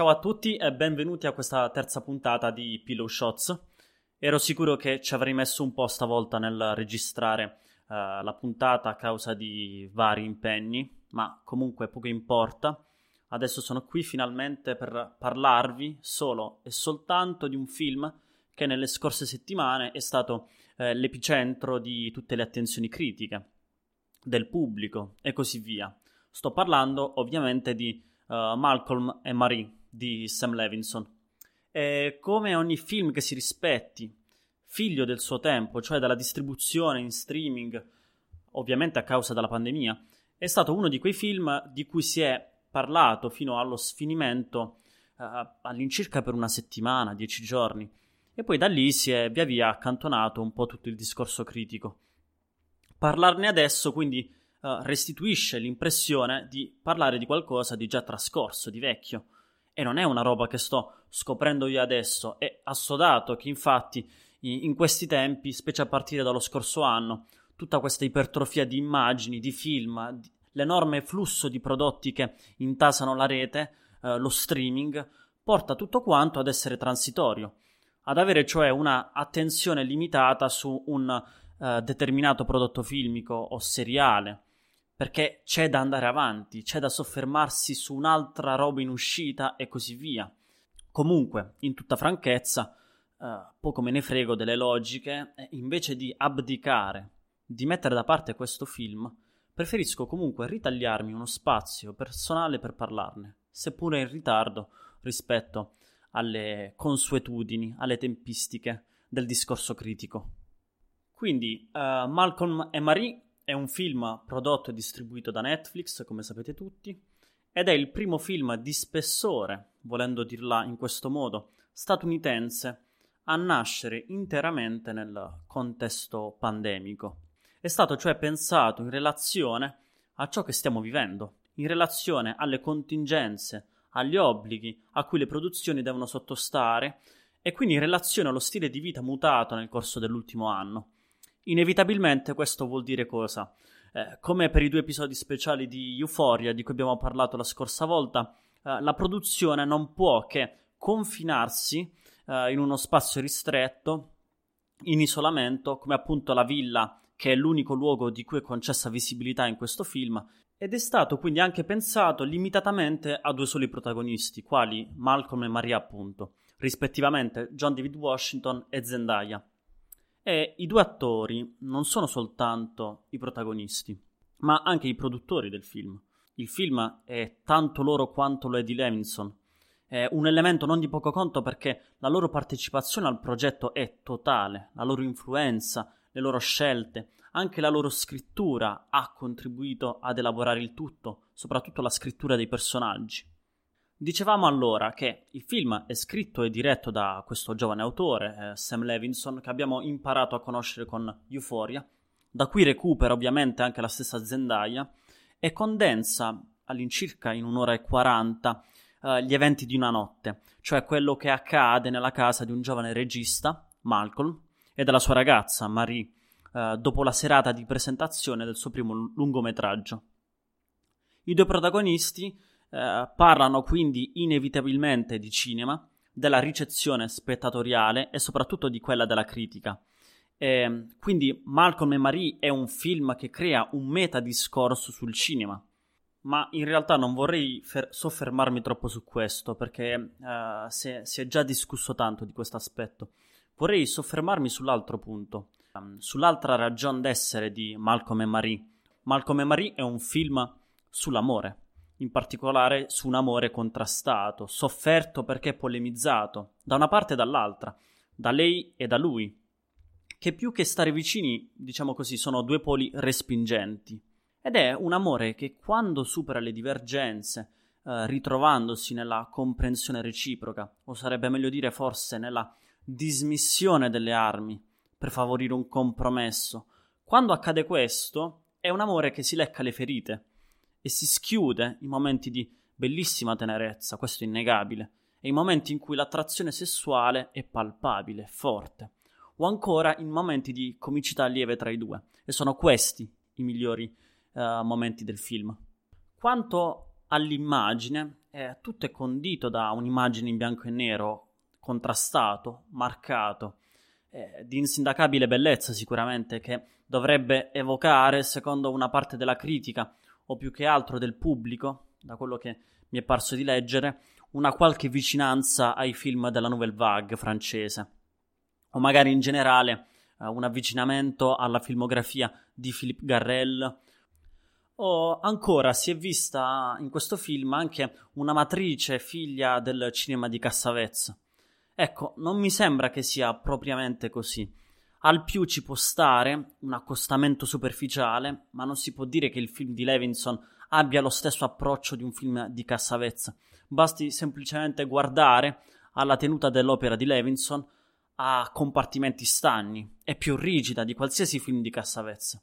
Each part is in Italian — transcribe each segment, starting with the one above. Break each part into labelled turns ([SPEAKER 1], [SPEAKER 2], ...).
[SPEAKER 1] Ciao a tutti e benvenuti a questa terza puntata di Pillow Shots. Ero sicuro che ci avrei messo un po' stavolta nel registrare uh, la puntata a causa di vari impegni, ma comunque poco importa. Adesso sono qui finalmente per parlarvi solo e soltanto di un film che nelle scorse settimane è stato eh, l'epicentro di tutte le attenzioni critiche del pubblico e così via. Sto parlando ovviamente di uh, Malcolm e Marie di Sam Levinson. E come ogni film che si rispetti, figlio del suo tempo, cioè dalla distribuzione in streaming, ovviamente a causa della pandemia, è stato uno di quei film di cui si è parlato fino allo sfinimento uh, all'incirca per una settimana, dieci giorni, e poi da lì si è via via accantonato un po' tutto il discorso critico. Parlarne adesso quindi uh, restituisce l'impressione di parlare di qualcosa di già trascorso, di vecchio, e non è una roba che sto scoprendo io adesso, è assodato che infatti in questi tempi, specie a partire dallo scorso anno, tutta questa ipertrofia di immagini, di film, l'enorme flusso di prodotti che intasano la rete, eh, lo streaming, porta tutto quanto ad essere transitorio, ad avere cioè una attenzione limitata su un eh, determinato prodotto filmico o seriale, perché c'è da andare avanti, c'è da soffermarsi su un'altra roba in uscita e così via. Comunque, in tutta franchezza, eh, poco me ne frego delle logiche, invece di abdicare, di mettere da parte questo film, preferisco comunque ritagliarmi uno spazio personale per parlarne, seppure in ritardo rispetto alle consuetudini, alle tempistiche del discorso critico. Quindi, uh, Malcolm e Marie è un film prodotto e distribuito da Netflix, come sapete tutti, ed è il primo film di spessore, volendo dirla in questo modo, statunitense a nascere interamente nel contesto pandemico. È stato cioè pensato in relazione a ciò che stiamo vivendo, in relazione alle contingenze, agli obblighi a cui le produzioni devono sottostare e quindi in relazione allo stile di vita mutato nel corso dell'ultimo anno. Inevitabilmente questo vuol dire cosa? Eh, come per i due episodi speciali di Euphoria di cui abbiamo parlato la scorsa volta, eh, la produzione non può che confinarsi eh, in uno spazio ristretto, in isolamento, come appunto la villa, che è l'unico luogo di cui è concessa visibilità in questo film, ed è stato quindi anche pensato limitatamente a due soli protagonisti, quali Malcolm e Maria appunto, rispettivamente John David Washington e Zendaya. E i due attori non sono soltanto i protagonisti, ma anche i produttori del film. Il film è tanto loro quanto lo è di Levinson. È un elemento non di poco conto perché la loro partecipazione al progetto è totale, la loro influenza, le loro scelte, anche la loro scrittura ha contribuito ad elaborare il tutto, soprattutto la scrittura dei personaggi. Dicevamo allora che il film è scritto e diretto da questo giovane autore, eh, Sam Levinson, che abbiamo imparato a conoscere con Euphoria, da cui recupera ovviamente anche la stessa Zendaya e condensa all'incirca in un'ora e quaranta eh, gli eventi di una notte, cioè quello che accade nella casa di un giovane regista, Malcolm, e della sua ragazza, Marie, eh, dopo la serata di presentazione del suo primo lungometraggio. I due protagonisti eh, parlano quindi inevitabilmente di cinema, della ricezione spettatoriale e soprattutto di quella della critica. E, quindi Malcolm e Marie è un film che crea un metadiscorso sul cinema. Ma in realtà non vorrei fer- soffermarmi troppo su questo perché uh, si, è, si, è, già discusso tanto di questo aspetto. Vorrei soffermarmi sull'altro punto, um, sull'altra ragione d'essere di Malcolm e Marie. Malcolm e Marie è un film sull'amore in particolare su un amore contrastato, sofferto perché polemizzato, da una parte e dall'altra, da lei e da lui, che più che stare vicini, diciamo così, sono due poli respingenti. Ed è un amore che quando supera le divergenze, eh, ritrovandosi nella comprensione reciproca, o sarebbe meglio dire forse nella dismissione delle armi, per favorire un compromesso, quando accade questo, è un amore che si lecca le ferite, e si schiude in momenti di bellissima tenerezza, questo è innegabile, e in momenti in cui l'attrazione sessuale è palpabile, forte, o ancora in momenti di comicità lieve tra i due, e sono questi i migliori uh, momenti del film. Quanto all'immagine, eh, tutto è condito da un'immagine in bianco e nero, contrastato, marcato, eh, di insindacabile bellezza sicuramente, che dovrebbe evocare, secondo una parte della critica, o più che altro del pubblico, da quello che mi è parso di leggere, una qualche vicinanza ai film della Nouvelle Vague francese, o magari in generale eh, un avvicinamento alla filmografia di Philippe Garrel, o ancora si è vista in questo film anche una matrice figlia del cinema di Cassavetes. Ecco, non mi sembra che sia propriamente così. Al più ci può stare un accostamento superficiale, ma non si può dire che il film di Levinson abbia lo stesso approccio di un film di Cassavetes. Basti semplicemente guardare alla tenuta dell'opera di Levinson a compartimenti stagni, è più rigida di qualsiasi film di Cassavetes.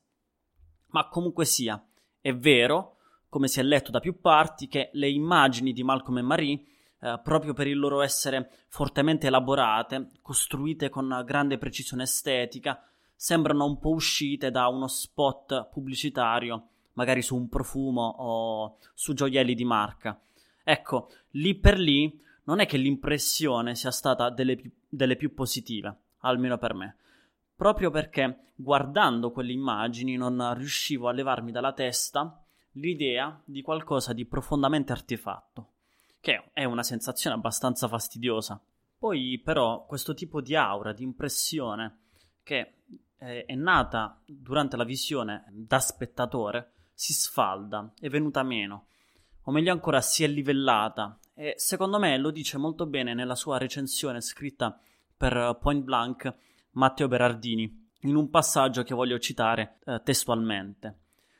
[SPEAKER 1] Ma comunque sia, è vero, come si è letto da più parti, che le immagini di Malcolm e Marie eh, proprio per il loro essere fortemente elaborate, costruite con grande precisione estetica, sembrano un po' uscite da uno spot pubblicitario, magari su un profumo o su gioielli di marca. Ecco, lì per lì non è che l'impressione sia stata delle più, delle più positive, almeno per me proprio perché guardando quelle immagini non riuscivo a levarmi dalla testa l'idea di qualcosa di profondamente artefatto che è una sensazione abbastanza fastidiosa. Poi però questo tipo di aura, di impressione che eh, è nata durante la visione da spettatore si sfalda, è venuta meno, o meglio ancora si è livellata e secondo me lo dice molto bene nella sua recensione scritta per Point Blank Matteo Berardini in un passaggio che voglio citare eh, testualmente.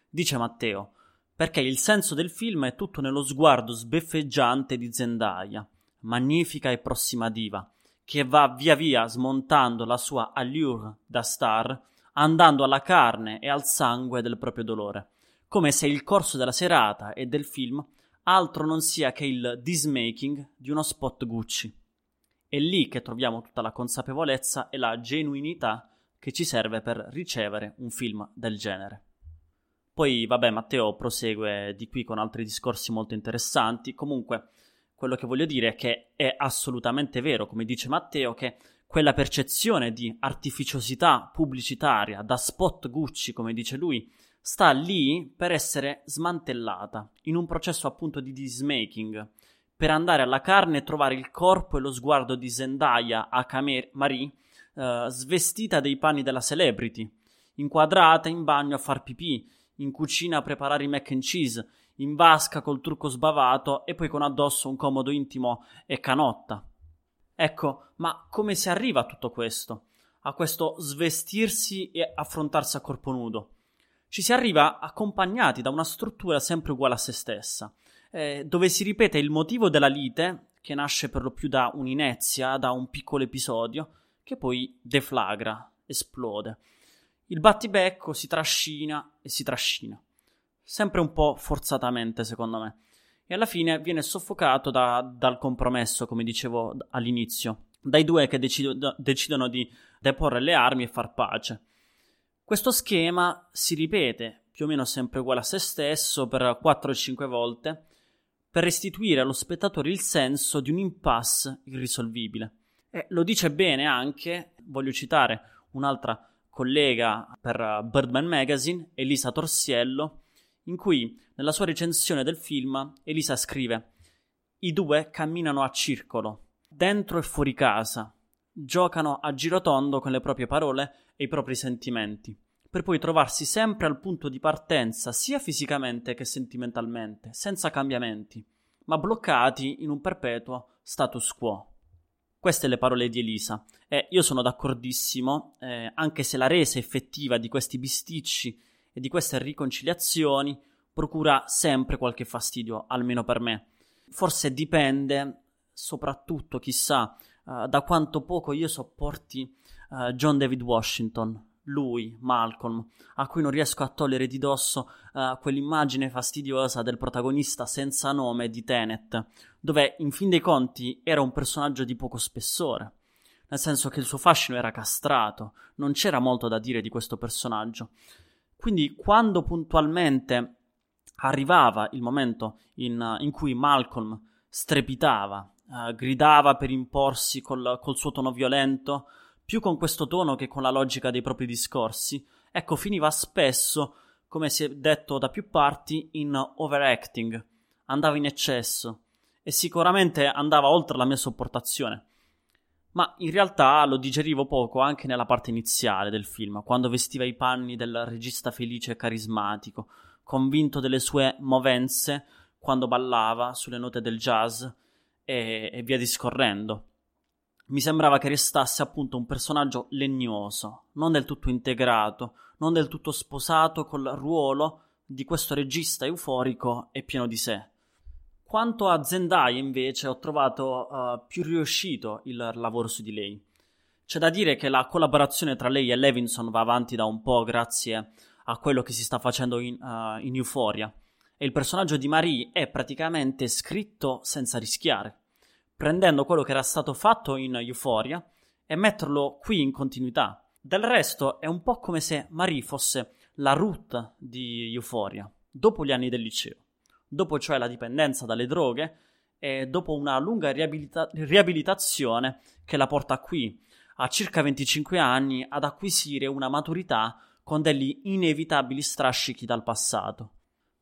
[SPEAKER 1] Dice Matteo perché il senso del film è tutto nello sguardo sbeffeggiante di Zendaya, magnifica e prossima diva, che va via via smontando la sua allure da star, andando alla carne e al sangue del proprio dolore, come se il corso della serata e del film altro non sia che il dismaking di uno spot Gucci. È lì che troviamo tutta la consapevolezza e la genuinità che ci serve per ricevere un film del genere. Poi, vabbè, Matteo prosegue di qui con altri discorsi molto interessanti. Comunque, quello che voglio dire è che è assolutamente vero, come dice Matteo, che quella percezione di artificiosità pubblicitaria da spot Gucci, come dice lui, sta lì per essere smantellata, in un processo appunto di dismaking, per andare alla carne e trovare il corpo e lo sguardo di Zendaya a Kamer- Marie, eh, svestita dei panni della celebrity, inquadrata in bagno a far pipì, in cucina a preparare i mac and cheese, in vasca col trucco sbavato e poi con addosso un comodo intimo e canotta. Ecco, ma come si arriva a tutto questo? A questo svestirsi e affrontarsi a corpo nudo? Ci si arriva accompagnati da una struttura sempre uguale a se stessa, eh, dove si ripete il motivo della lite, che nasce per lo più da un'inezia, da un piccolo episodio, che poi deflagra, esplode il battibecco si trascina e si trascina, sempre un po' forzatamente secondo me, e alla fine viene soffocato da, dal compromesso, come dicevo all'inizio, dai due che decido, decidono di deporre le armi e far pace. Questo schema si ripete più o meno sempre uguale a se stesso per 4 o 5 volte per restituire allo spettatore il senso di un impasse irrisolvibile. E lo dice bene anche, voglio citare un'altra collega per Birdman Magazine, Elisa Torsiello, in cui nella sua recensione del film Elisa scrive I due camminano a circolo, dentro e fuori casa, giocano a girotondo con le proprie parole e i propri sentimenti, per poi trovarsi sempre al punto di partenza sia fisicamente che sentimentalmente, senza cambiamenti, ma bloccati in un perpetuo status quo. Queste le parole di Elisa. E io sono d'accordissimo, eh, anche se la resa effettiva di questi bisticci e di queste riconciliazioni procura sempre qualche fastidio, almeno per me. Forse dipende, soprattutto, chissà, uh, da quanto poco io sopporti uh, John David Washington, lui, Malcolm, a cui non riesco a togliere di dosso uh, quell'immagine fastidiosa del protagonista senza nome di Tenet, dove in fin dei conti era un personaggio di poco spessore, nel senso che il suo fascino era castrato, non c'era molto da dire di questo personaggio. Quindi quando puntualmente arrivava il momento in, in cui Malcolm strepitava, uh, gridava per imporsi col, col suo tono violento, più con questo tono che con la logica dei propri discorsi, ecco, finiva spesso, come si è detto da più parti, in overacting, andava in eccesso e sicuramente andava oltre la mia sopportazione. Ma in realtà lo digerivo poco anche nella parte iniziale del film, quando vestiva i panni del regista felice e carismatico, convinto delle sue movenze quando ballava sulle note del jazz e, e via discorrendo. Mi sembrava che restasse appunto un personaggio legnoso, non del tutto integrato, non del tutto sposato col ruolo di questo regista euforico e pieno di sé. Quanto a Zendaya, invece, ho trovato uh, più riuscito il lavoro su di lei. C'è da dire che la collaborazione tra lei e Levinson va avanti da un po' grazie a quello che si sta facendo in, uh, in Euphoria. E il personaggio di Marie è praticamente scritto senza rischiare, prendendo quello che era stato fatto in Euphoria e metterlo qui in continuità. Del resto è un po' come se Marie fosse la root di Euphoria, dopo gli anni del liceo, dopo cioè la dipendenza dalle droghe e dopo una lunga riabilita- riabilitazione che la porta qui, a circa 25 anni, ad acquisire una maturità con degli inevitabili strascichi dal passato.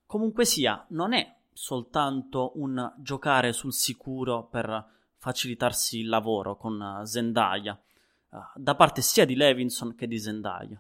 [SPEAKER 1] Comunque sia, non è soltanto un giocare sul sicuro per facilitarsi il lavoro con Zendaya, uh, da parte sia di Levinson che di Zendaya,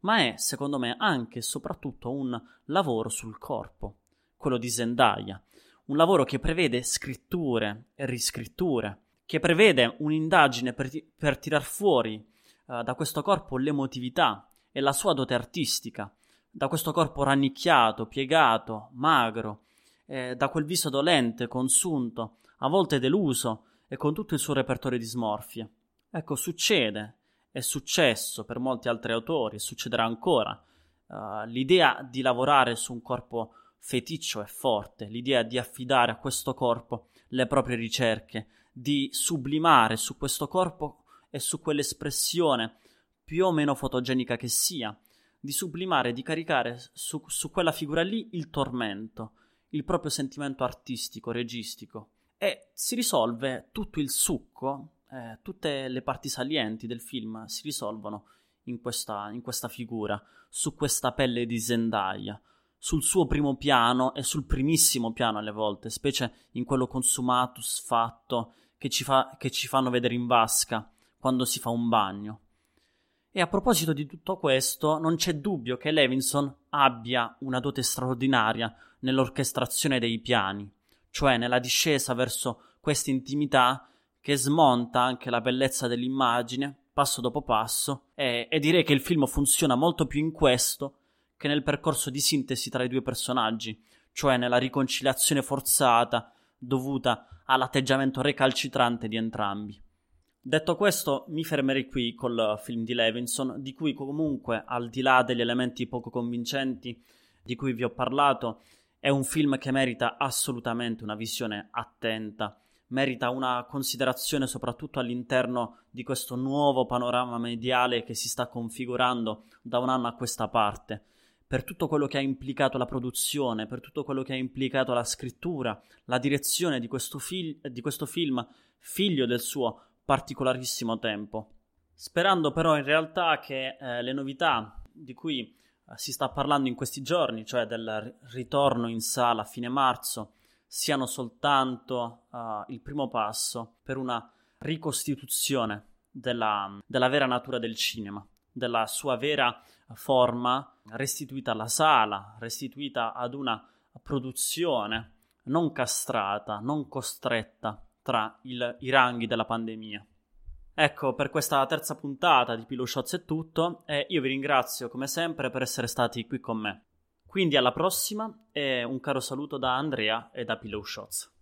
[SPEAKER 1] ma è, secondo me, anche e soprattutto un lavoro sul corpo, quello di Zendaya, un lavoro che prevede scritture e riscritture, che prevede un'indagine per, ti- per tirar fuori uh, da questo corpo l'emotività, e la sua dote artistica, da questo corpo rannicchiato, piegato, magro, eh, da quel viso dolente, consunto, a volte deluso e con tutto il suo repertorio di smorfie. Ecco, succede, è successo per molti altri autori, succederà ancora. Uh, l'idea di lavorare su un corpo feticcio è forte, l'idea di affidare a questo corpo le proprie ricerche, di sublimare su questo corpo e su quell'espressione più o meno fotogenica che sia, di sublimare, di caricare su, su quella figura lì il tormento, il proprio sentimento artistico, registico. E si risolve tutto il succo, eh, tutte le parti salienti del film si risolvono in questa, in questa figura, su questa pelle di Zendaya, sul suo primo piano e sul primissimo piano alle volte, specie in quello consumato, sfatto, che ci, fa, che ci fanno vedere in vasca quando si fa un bagno. E a proposito di tutto questo, non c'è dubbio che Levinson abbia una dote straordinaria nell'orchestrazione dei piani, cioè nella discesa verso questa intimità che smonta anche la bellezza dell'immagine passo dopo passo e, e direi che il film funziona molto più in questo che nel percorso di sintesi tra i due personaggi, cioè nella riconciliazione forzata dovuta all'atteggiamento recalcitrante di entrambi. Detto questo, mi fermerei qui col film di Levinson, di cui comunque, al di là degli elementi poco convincenti di cui vi ho parlato, è un film che merita assolutamente una visione attenta, merita una considerazione soprattutto all'interno di questo nuovo panorama mediale che si sta configurando da un anno a questa parte, per tutto quello che ha implicato la produzione, per tutto quello che ha implicato la scrittura, la direzione di questo, fil- di questo film, figlio del suo particolarissimo tempo. Sperando però in realtà che eh, le novità di cui eh, si sta parlando in questi giorni, cioè del ritorno in sala a fine marzo, siano soltanto uh, il primo passo per una ricostituzione della, della vera natura del cinema, della sua vera forma restituita alla sala, restituita ad una produzione non castrata, non costretta tra il, i ranghi della pandemia. Ecco, per questa terza puntata di Pillow Shots è tutto e io vi ringrazio come sempre per essere stati qui con me. Quindi alla prossima e un caro saluto da Andrea e da Pillow Shots.